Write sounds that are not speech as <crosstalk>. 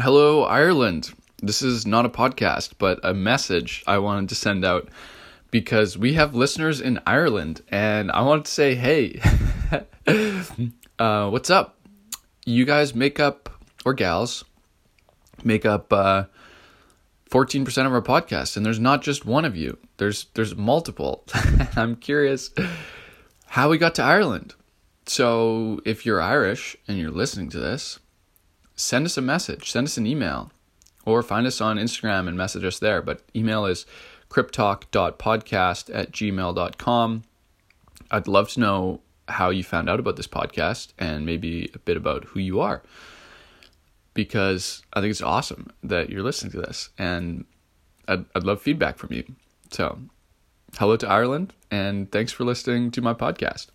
Hello, Ireland. This is not a podcast, but a message I wanted to send out because we have listeners in Ireland, and I wanted to say, hey, <laughs> uh, what's up? You guys make up, or gals, make up uh, 14% of our podcast, and there's not just one of you. There's there's multiple. <laughs> I'm curious how we got to Ireland. So if you're Irish and you're listening to this, send us a message, send us an email, or find us on Instagram and message us there. But email is cryptalk.podcast at gmail.com. I'd love to know how you found out about this podcast and maybe a bit about who you are. Because I think it's awesome that you're listening to this and I'd, I'd love feedback from you. So, hello to Ireland and thanks for listening to my podcast.